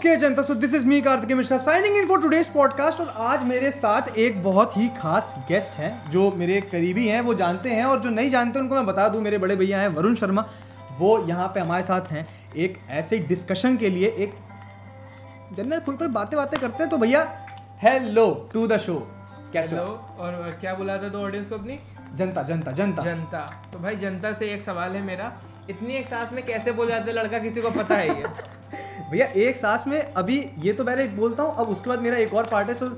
Okay Janata so this is me Kartik Mishra signing in for today's podcast और आज मेरे साथ एक बहुत ही खास गेस्ट हैं जो मेरे करीबी हैं वो जानते हैं और जो नहीं जानते उनको मैं बता दूँ मेरे बड़े भैया हैं वरुण शर्मा वो यहाँ पे हमारे साथ हैं एक ऐसे डिस्कशन के लिए एक जनरल फुल पर बातें बातें करते हैं तो भैया हेलो टू द शो कैसे हो? और क्या बुला था तो ऑडियंस को अपनी? जनता जनता जनता। जनता। तो भाई जनता से एक सवाल है मेरा। इतनी एक सांस में कैसे बोल जाते लड़का किसी को पता है ये। भैया एक सांस में अभी ये तो पहले बोलता हूँ अब उसके बाद मेरा एक और पार्ट है सो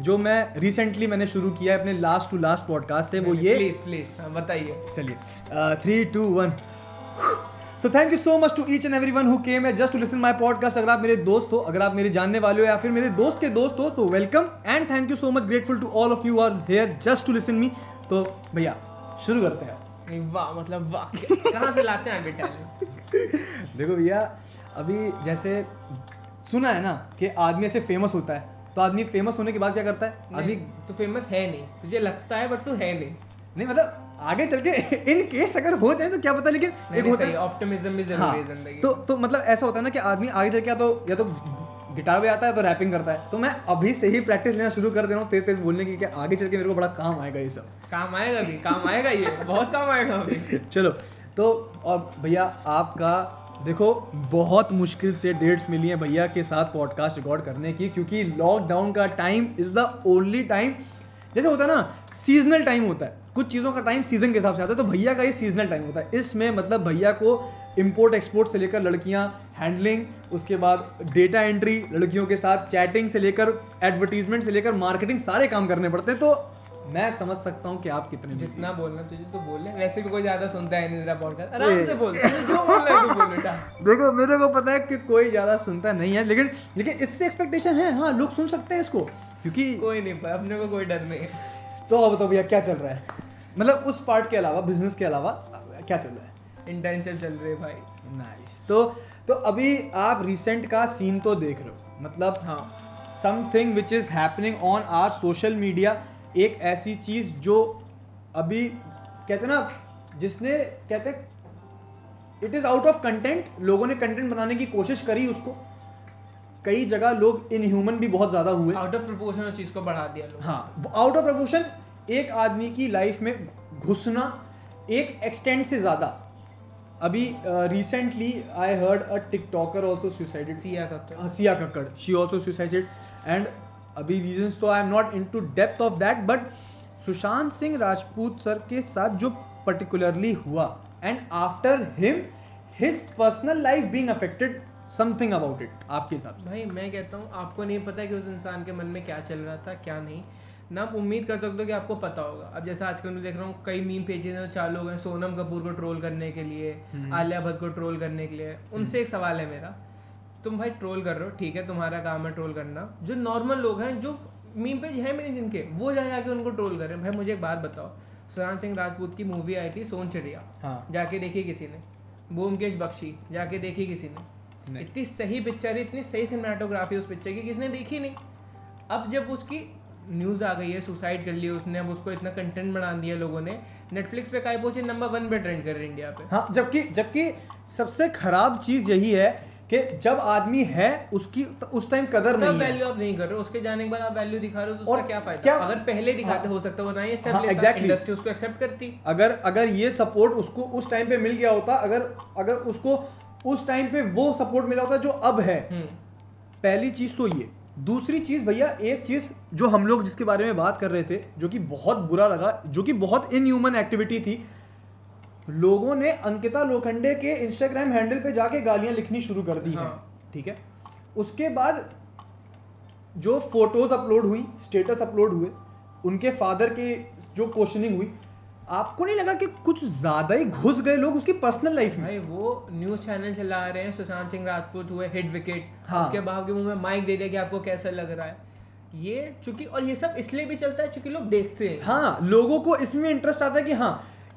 जो मैं रिसेंटली मैंने शुरू किया है अपने लास्ट टू लास्ट पॉडकास्ट से वो ये प्लीज़ प्लीज़ हाँ, बताइए। चलिए three two one so thank you so much to each and every one who came है just to listen my podcast अगर आप मेरे दोस्त हो अगर आप मेरे जानने वाले हो या फिर मेरे दोस्त के दोस्त हो तो welcome and thank you so much grateful to all of you are here just to listen me तो भैया शुरू करते हैं। वाह मतलब वाह कहाँ से लाते हैं बेटा? देखो भैया अभी जैसे सुना है ना कि आदमी ऐसे फ़ेमस होता है तो आदमी फ़ेमस होने के बाद क्या करता है? आदमी तू फ़ेमस है नहीं। तुझे लगता है बट तू है नहीं। नहीं मतलब आगे चल के इन केस अगर हो जाए तो क्या पता लेकिन एक होता है ऑप्टिमिज्म भी हाँ, ज़रूरी है ज़िंदगी तो तो मतलब ऐसा होता है ना कि आदमी आगे चल के या तो या तो गिटार बजाता है तो रैपिंग करता है। तो मैं अभी से ही प्रैक्टिस लेना शुरू कर दे रहा हूँ तेज तेज बोलने की कि आगे चल के मेरे को बड़ा काम आएगा ये सब। काम आएगा भी काम आएगा ये बहुत काम आएगा अभी। चलो तो और भैया आपका देखो, बहुत मुश्किल से डेट्स मिली हैं भैया के साथ पॉडकास्ट रिकॉर्ड करने की, क्योंकि लॉकडाउन का time is the only time जैसे होता है ना सीजनल टाइम होता है। कुछ चीज़ों का टाइम सीज़न के हिसाब से आता है तो भैया का ये सीजनल टाइम होता है। इसमें मतलब भैया को इम्पोर्ट एक्सपोर्ट से लेकर लड़कियाँ हैंडलिंग उसके बाद डेटा एंट्री लड़कियों के साथ चैटिंग से लेकर एडवर्टीजमेंट से लेकर मार्केटिंग सारे काम करने पड़ते हैं। तो मैं समझ सकता हूँ कि आप कितने जितना बोलना तुझे तो बोल ले। वैसे भी कोई ज़्यादा सुनता है नहीं पॉडकास्ट आराम से बोल जो बोलना है तू बोल बेटा। देखो मेरे को पता है कि कोई ज़्यादा सुनता नहीं है लेकिन लेकिन इससे एक्सपेक्टेशन है। हाँ लोग सुन सकते हैं इसको क्योंकि कोई नहीं अपने को कोई डर नहीं है। तो अब बताओ भैया क्या चल रहा है? मतलब उस पार्ट के अलावा बिज़नेस के अलावा क्या चल रहा है? इंटर्नशिप चल रही है भाई। नाइस तो तो अभी आप रिसेंट का सीन तो देख रहे हो। मतलब हाँ। Something which is happening on our social media एक ऐसी चीज़ जो अभी कहते ना जिसने कहते it is out of content लोगों ने कंटेंट बनाने की कोशिश करी उसको। कई जगह लोग इनह्यूमन भी बहुत ज़्यादा हुए। आउट ऑफ़ प्रोपोर्शन उस चीज़ को बढ़ा दिया लोग हाँ आउट ऑफ़ प्रपोर्शन एक आदमी की लाइफ में घुसना एक एक्सटेंट से ज़्यादा। अभी recently I heard a TikToker also suicided Siya Kakkar Siya Kakkar. She also suicided and अभी रीजंस तो I am not into depth of that but Sushant Singh Rajput sir के साथ जो पर्टिकुलरली हुआ and after him his personal life being affected something about it आपके हिसाब से। भाई मैं कहता हूँ आपको नहीं पता कि उस इंसान के मन में क्या चल रहा था क्या नहीं। ना आप उम्मीद कर सकते हो कि आपको पता होगा। अब जैसे आजकल मैं देख रहा हूँ कई मीम पेजेस हैं चालू हो गए हैं, सोनम कपूर को ट्रोल करने के लिए आलिया भट्ट को ट्रोल करने के लिए। उनसे एक सवाल है मेरा तुम भाई ट्रोल कर रहे हो ठीक है तुम्हारा काम है ट्रोल करना। जो नॉर्मल लोग हैं जो मीम पेज है मेरे जिनके वो जा जाके उनको ट्रोल कर। रहे हैं भाई मुझे एक बात बताओ सुशांत सिंह राजपूत की मूवी आई थी सोन चिड़िया। हाँ। जाके देखी किसी ने? बोमकेश बख्शी जाके देखी किसी ने? इतनी सही पिक्चर है इतनी सही सिनेमाटोग्राफी उस पिक्चर की किसने देखी नहीं? अब जब उसकी न्यूज़ आ गई है सुसाइड कर लिया उसने अब उसको इतना कंटेंट बना दिया लोगों ने नेटफ्लिक्स पे काय पहुँचे नंबर वन पे ट्रेंड कर रहे हैं इंडिया पे। हाँ जबकि जबकि सबसे खराब चीज़ यही है कि जब आदमी है उसकी उस टाइम कदर नहीं है। वैल्यू आप नहीं कर रहे हो। उसके जाने के बाद आप वैल्यू दिखा रहे हो तो और उसका क्या फ़ायदा? क्या- अगर पहले दिखाते हाँ। हो सकता वो ना हाँ, स्टेप exactly. इंडस्ट्री उसको एक्सेप्ट करती। अगर अगर ये सपोर्ट उसको उस टाइम पे मिल गया होता अगर अगर उसको उस टाइम पे वो सपोर्ट मिला होता जो अब है। हम्म। पहली चीज़ तो ये। दूसरी चीज़ भैया एक चीज़ जो हम लोग जिसके बारे में बात कर रहे थे जो कि बहुत बुरा लगा जो कि बहुत इनह्यूमन एक्टिविटी थी लोगों ने अंकिता लोखंडे के इंस्टाग्राम हैंडल पे जाके गालियाँ लिखनी शुरू कर दी हैं हाँ। ठीक है? उसके बाद जो फ़ोटोज़ अपलोड हुई स्टेटस अपलोड हुए उनके फादर के जो क्वेश्चनिंग हुई आपको नहीं लगा कि कुछ ज़्यादा ही घुस गए लोग उसकी पर्सनल लाइफ में? भाई वो न्यूज़ चैनल चला रहे हैं सुशांत सिंह राजपूत हुए हिट विकेट हाँ। उसके के मुँह में माइक दे दिया कि आपको कैसा लग रहा है। ये चूँकि और ये सब इसलिए भी चलता है चूँकि लोग देखते हैं। हाँ लोगों को इसमें इंटरेस्ट आता है कि हाँ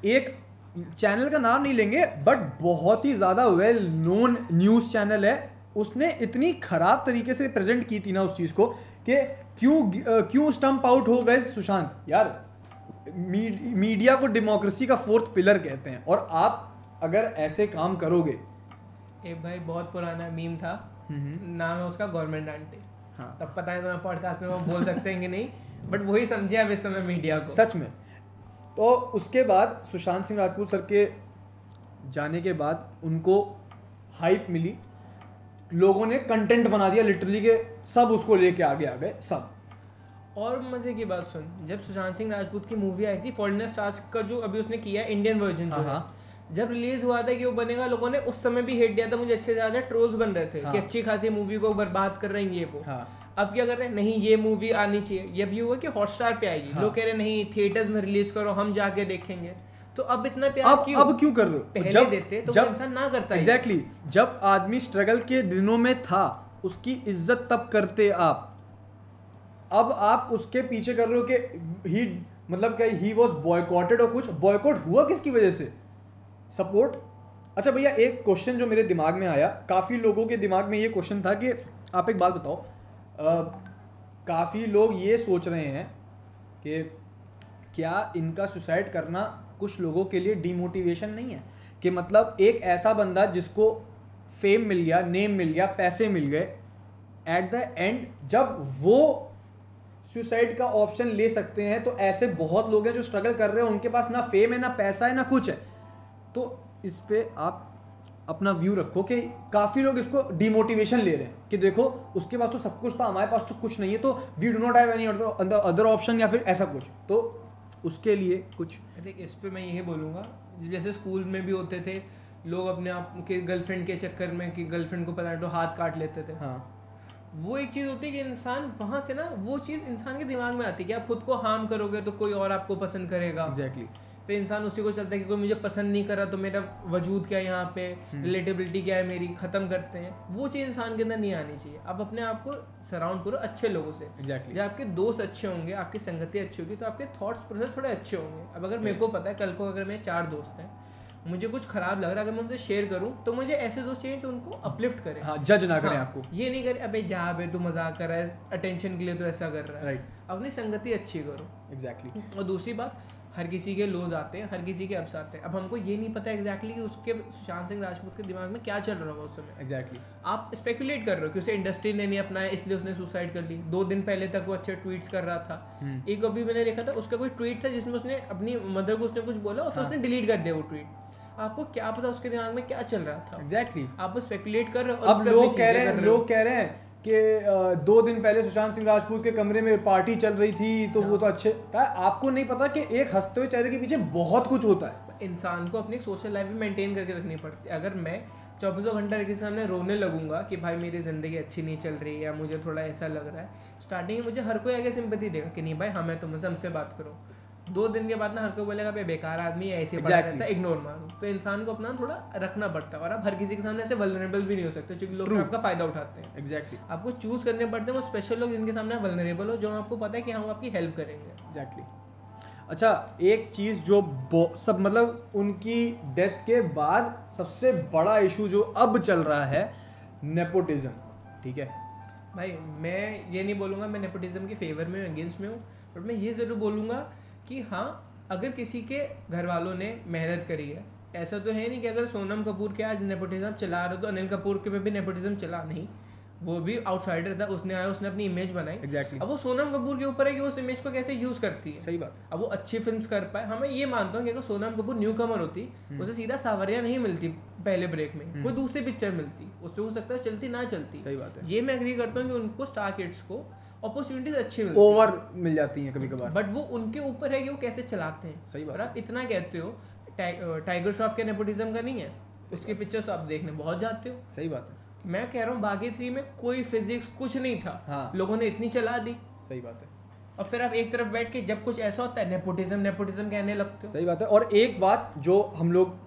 एक चैनल का नाम नहीं लेंगे बट बहुत ही ज़्यादा वेल नोन न्यूज़ चैनल है। उसने इतनी खराब तरीके से प्रेजेंट की थी ना उस चीज़ को कि क्यों क्यों स्टम्प आउट हो गए सुशांत? यार मीड, मीडिया को डेमोक्रेसी का फोर्थ पिलर कहते हैं। और आप अगर ऐसे काम करोगे। एक भाई बहुत पुराना मीम था। हम्म, नाम है उसका गवर्नमेंट आंटी। हाँ। तब पता है तुम्हें पॉडकास्ट में वो बोल सकते हैं कि नहीं बट वही समझे अब इस समय मीडिया को। सच में। तो उसके बाद सुशांत सिंह राजपूत सर के जाने के बाद उनको हाइप मिली लोगों ने कंटेंट बना दिया लिटरली के सब उसको लेके आगे आ गए सब और मज़े की बात सुन जब सुशांत सिंह राजपूत की मूवी आई थी फॉरनर्स टास्क का जो अभी उसने किया इंडियन वर्जन हाँ, हाँ। जब रिलीज़ हुआ था कि वो बनेगा लोगों ने उस समय भी हेट दिया था मुझे अच्छे ज़्यादा ट्रोल्स बन रहे थे हाँ। कि अच्छी खासी मूवी को बर्बाद कर रहे हैं ये वो हाँ अब क्या कर रहे हैं? नहीं ये मूवी आनी चाहिए। ये भी हुआ कि हॉटस्टार पे आएगी। हाँ। लोग कह रहे नहीं थिएटर्स में रिलीज़ करो हम जाके देखेंगे। तो अब इतना प्यार अब क्यों अब क्यों कर रहे हो? पहले जब, देते तो वो इंसान ना करता एग्जैक्टली exactly, जब आदमी स्ट्रगल के दिनों में था उसकी इज़्ज़त तब करते आप। अब आप उसके पीछे कर रहे हो कि ही मतलब क्या ही वॉज़ बॉयकॉटेड और कुछ। बॉयकॉट हुआ किसकी वजह से? सपोर्ट अच्छा भैया एक क्वेश्चन जो मेरे दिमाग में आया काफ़ी लोगों के दिमाग में ये क्वेश्चन था कि आप एक बात बताओ काफ़ी लोग ये सोच रहे हैं कि क्या इनका सुसाइड करना कुछ लोगों के लिए डिमोटिवेशन नहीं है? कि मतलब एक ऐसा बंदा जिसको फेम मिल गया नेम मिल गया, पैसे मिल गए एट द एंड जब वो सुसाइड का ऑप्शन ले सकते हैं तो ऐसे बहुत लोग हैं जो स्ट्रगल कर रहे हैं, उनके पास ना फेम है, ना पैसा है, ना कुछ है। तो इस पर आप अपना व्यू रखो कि काफ़ी लोग इसको डिमोटिवेशन ले रहे हैं कि देखो उसके पास तो सब कुछ था हमारे पास तो कुछ नहीं है तो we do not have any other option या फिर ऐसा कुछ। तो उसके लिए कुछ देख इस पर मैं यही बोलूँगा जैसे स्कूल में भी होते थे लोग अपने आप के गर्लफ्रेंड के चक्कर में कि गर्लफ्रेंड को पता तो हाथ काट लेते थे। हाँ। वो एक चीज़ होती है कि इंसान वहाँ से ना वो चीज़ इंसान के दिमाग में आती है कि आप खुद को हार्म करोगे तो कोई और आपको पसंद करेगा। एग्जैक्टली फिर इंसान उसी को चलता है कि कोई मुझे पसंद नहीं करा तो मेरा वजूद क्या है यहाँ पे? हम्म। रिलेटेबिलिटी क्या है मेरी? ख़त्म करते हैं। वो चीज़ इंसान के अंदर नहीं आनी चाहिए। आप अपने आप को सराउंड करो अच्छे लोगों से। एग्जैक्टली जब आपके दोस्त अच्छे होंगे आपकी संगति अच्छी होगी तो आपके थॉट्स प्रोसेस थोड़े अच्छे होंगे। अब अगर मेरे को पता है कल को अगर मेरे चार दोस्त हैं मुझे कुछ खराब लग रहा है अगर मैं उनसे शेयर करूँ तो मुझे ऐसे दोस्त चाहिए जो उनको अपलिफ्ट करें। हाँ जज ना करें हाँ, आपको। ये नहीं करे अबे जा बे तू मज़ाक कर रहा है अटेंशन के लिए तो ऐसा कर रहा है। राइट अपनी संगति अच्छी करो। एग्जैक्टली और दूसरी बात हर किसी के लोज आते हैं हर किसी के अप्स आते हैं। अब हमको ये नहीं पता एग्जैक्टली कि उसके सुशांत सिंह राजपूत के दिमाग में क्या चल रहा होगा उस समय। एग्जैक्टली आप स्पेकुलेट कर रहे हो कि उसे इंडस्ट्री ने नहीं अपनाया इसलिए उसने सुसाइड कर ली। दो दिन पहले तक वो अच्छे ट्वीट्स कर रहा था। हम्म। एक अभी मैंने देखा था उसका कोई ट्वीट था जिसमें उसने अपनी मदर को उसने कुछ बोला और फिर हाँ। उसने डिलीट कर दिया वो ट्वीट आपको क्या पता उसके दिमाग में क्या चल रहा था। एग्जैक्टली आप स्पेकुलेट कर रहे हो अब लोग कह रहे हैं। लोग कह रहे हैं कि दो दिन पहले सुशांत सिंह राजपूत के कमरे में पार्टी चल रही थी तो वो तो अच्छे था आपको नहीं पता कि एक हँसते हुए चेहरे के पीछे बहुत कुछ होता है। इंसान को अपनी सोशल लाइफ भी मेंटेन करके रखनी पड़ती है। अगर मैं चौबीसों घंटा के सामने रोने लगूँगा कि भाई मेरी ज़िंदगी अच्छी नहीं चल रही है या मुझे थोड़ा ऐसा लग रहा है स्टार्टिंग में मुझे हर कोई आगे सिंपति देगा कि नहीं भाई हमें मैं तुमसे, हमसे बात करो। दो दिन के बाद ना हर कोई बोलेगा भाई बेकार आदमी है, ऐसे Exactly. रहता है इग्नोर मारो. तो इंसान को अपना थोड़ा रखना पड़ता है और आप हर किसी के सामने ऐसे वल्नरेबल भी नहीं हो सकते क्योंकि लोग आपका फ़ायदा उठाते हैं। एग्जैक्टली आपको चूज़ करने पड़ते हैं वो स्पेशल लोग जिनके सामने वल्नरेबल हो जो आपको पता है कि हाँ वो आपकी हेल्प करेंगे। एग्जैक्टली अच्छा एक चीज़ जो सब मतलब उनकी डेथ के बाद सबसे बड़ा इशू जो अब चल रहा है नेपोटिज्म ठीक है? भाई मैं ये नहीं बोलूँगा मैं नेपोटिज्म के फेवर में हूँ अगेंस्ट में हूँ बट मैं ये ज़रूर बोलूँगा कि हाँ अगर किसी के घर वालों ने मेहनत करी है ऐसा तो है नहीं कि अगर सोनम कपूर के आज नेपोटिज्म चला रहे हो तो अनिल कपूर के पे भी नेपोटिज्म चला नहीं। वो भी आउटसाइडर था उसने आया उसने अपनी इमेज बनाई। एग्जैक्टली अब वो सोनम कपूर के ऊपर है कि उस इमेज को कैसे यूज़ करती है। सही बात। अब वो अच्छी फिल्म्स कर पाए। हमें ये मानता हूँ कि अगर सोनम कपूर न्यू कमर होती हम्म। उसे सीधा सावरिया नहीं मिलती पहले ब्रेक में। कोई दूसरी पिक्चर मिलती। उससे हो सकता है चलती ना चलती। सही बात है। ये मैं एग्री करता हूँ कि उनको स्टार किड्स को अपॉर्चुनिटीज़ अच्छी मिलती ओवर मिल जाती हैं कभी कभार बट वो उनके ऊपर है कि वो कैसे चलाते हैं। सही बात। आप इतना कहते हो टाइगर श्रॉफ के नेपोटिज्म का नहीं है? उसकी पिक्चर्स तो आप देखने बहुत जाते हो। सही बात है। मैं कह रहा हूँ बागी थ्री में कोई फिजिक्स कुछ नहीं था। हाँ। लोगों ने इतनी चला दी। सही बात है। और फिर आप एक तरफ़ बैठ के जब कुछ ऐसा होता है नेपोटिज्म नेपोटिज्म कहने लगते हो। सही बात है। और एक बात जो हम लोग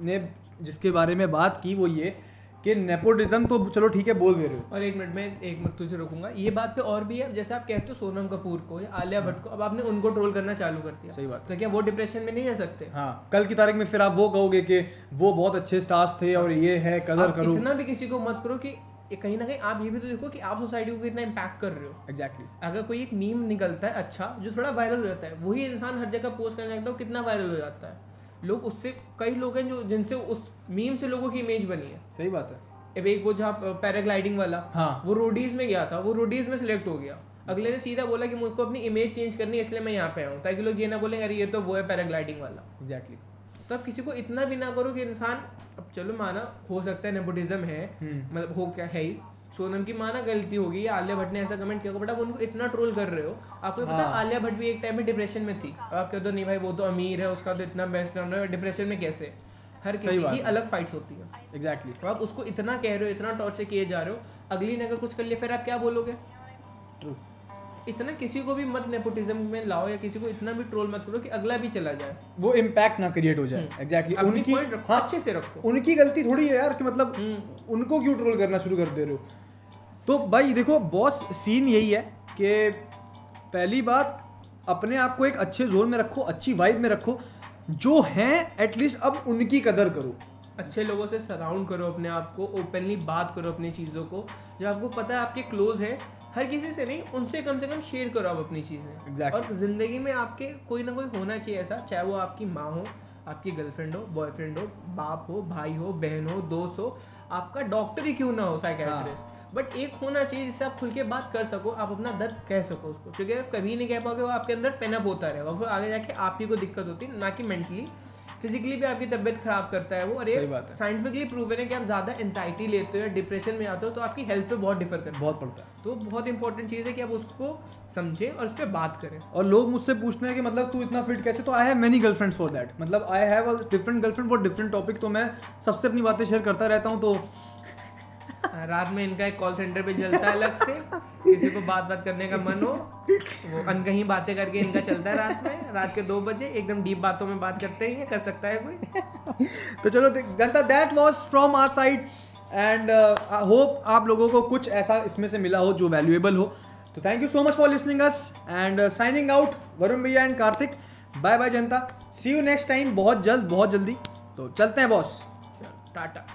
ने जिसके बारे में बात की वो ये कि नेपोटिज्म तो चलो ठीक है बोल दे रहे हो। और एक मिनट में एक मिनट तुझे रोकूँगा। ये बात पे और भी है जैसे आप कहते हो सोनम कपूर को या आलिया भट्ट को अब आपने उनको ट्रोल करना चालू कर दिया। सही बात। तो क्या वो डिप्रेशन में नहीं जा सकते? हाँ कल की तारीख में फिर आप वो कहोगे कि वो बहुत अच्छे स्टार्स थे और ये है कदर करो। इतना भी किसी को मत करो कि कहीं ना कहीं आप ये भी तो देखो कि आप सोसाइटी को कितना इम्पैक्ट कर रहे हो। एग्जैक्टली अगर कोई एक मीम निकलता है अच्छा जो थोड़ा वायरल हो जाता है वही इंसान हर जगह पोस्ट करने लगता है कितना वायरल हो जाता है। लोग उससे कई लोग हैं जो जिनसे उस मीम से लोगों की इमेज बनी है। सही बात है। अब एक वो जहाँ पैराग्लाइडिंग वाला हाँ। वो रोडीज में गया था वो रोडीज में सिलेक्ट हो गया। अगले ने सीधा बोला कि मुझको अपनी इमेज चेंज करनी है इसलिए मैं यहाँ पे आऊँ ताकि लोग ये ना बोलेंगे अरे ये तो वो है पैराग्लाइडिंग वाला। एग्जैक्टली तो आप किसी को इतना भी ना करो कि इंसान अब चलो माना हो सकता है नेपोटिज्म है हम्म। मतलब हो क्या है ही। सोनम की माना गलती होगी या आलिया भट्ट ने ऐसा कमेंट किया बट आप उनको इतना ट्रोल कर रहे हो आपको हाँ। पता। आलिया भट्ट भी एक टाइम में डिप्रेशन में थी अब आप कहते हो नहीं भाई वो तो अमीर है उसका तो इतना बेस्ट है डिप्रेशन में कैसे हर किसी की अलग फाइट्स होती है एग्जैक्टली exactly. आप उसको इतना कह रहे हो इतना टॉर्चर किए जा रहे हो अगली ने अगर कुछ कर लिया फिर आप क्या बोलोगे ट्रू इतना किसी को भी मत नेपोटिज्म में लाओ या किसी को इतना भी ट्रोल मत करो कि अगला भी चला जाए। वो इम्पैक्ट ना क्रिएट हो जाए। हम्म। एग्जैक्टली अपनी उनकी रखो हाँ। अच्छे से रखो। उनकी गलती थोड़ी है यार कि मतलब हम्म। उनको क्यों ट्रोल करना शुरू कर दे रहे हो? तो भाई देखो बॉस सीन यही है कि पहली बात अपने आप को एक अच्छे जोन में रखो अच्छी वाइब में रखो। जो हैं एटलीस्ट अब उनकी कदर करो। अच्छे लोगों से सराउंड करो अपने आप को ओपनली बात करो अपनी चीज़ों को। जब आपको पता है आपके क्लोज है हर किसी से नहीं उनसे कम से कम शेयर करो आप अपनी चीज़ें। Exactly. और ज़िंदगी में आपके कोई ना कोई होना चाहिए ऐसा चाहे वो आपकी माँ हो आपकी गर्लफ्रेंड हो बॉयफ्रेंड हो बाप हो भाई हो बहन हो दोस्त हो आपका डॉक्टर ही क्यों ना हो साइकेट्रिस्ट बट एक होना चाहिए जिससे आप खुल के बात कर सको आप अपना दर्द कह सको उसको। क्योंकि आप कभी नहीं कह पाओगे वो आपके अंदर पेनअप होता रहेगा फिर आगे जाके आप ही को दिक्कत होती ना कि मेंटली फिजिकली भी आपकी तबियत खराब करता है वो और। साइंटिफिकली प्रूवन है। कि आप ज़्यादा एनजाइटी लेते हो या डिप्रेशन में आते हो तो आपकी हेल्थ पे बहुत डिफर करता है। बहुत पड़ता है। तो बहुत इंपॉर्टेंट चीज़ है कि आप उसको समझें और उस पर बात करें। और लोग मुझसे पूछते हैं कि मतलब तू इतना फिट कैसे? तो I have many girlfriends for that मतलब I have different girlfriend for different topic तो मैं सबसे अपनी बातें शेयर करता रहता हूँ तो रात में इनका एक कॉल सेंटर पे चलता है अलग से। किसी को बात बात करने का मन हो, वो अनकहीं बातें करके इनका चलता है रात में। रात के दो बजे एकदम डीप बातों में बात करते ही कर सकता है कोई। तो चलो जनता that was from our side and I hope आप लोगों को कुछ ऐसा इसमें से मिला हो जो वैल्यूएबल हो। तो thank you so much for listening us and signing out Varun भैया and Kartik bye bye Janata. C you next time बहुत जल्द, बहुत जल्दी। तो चलते हैं बॉस टाटा।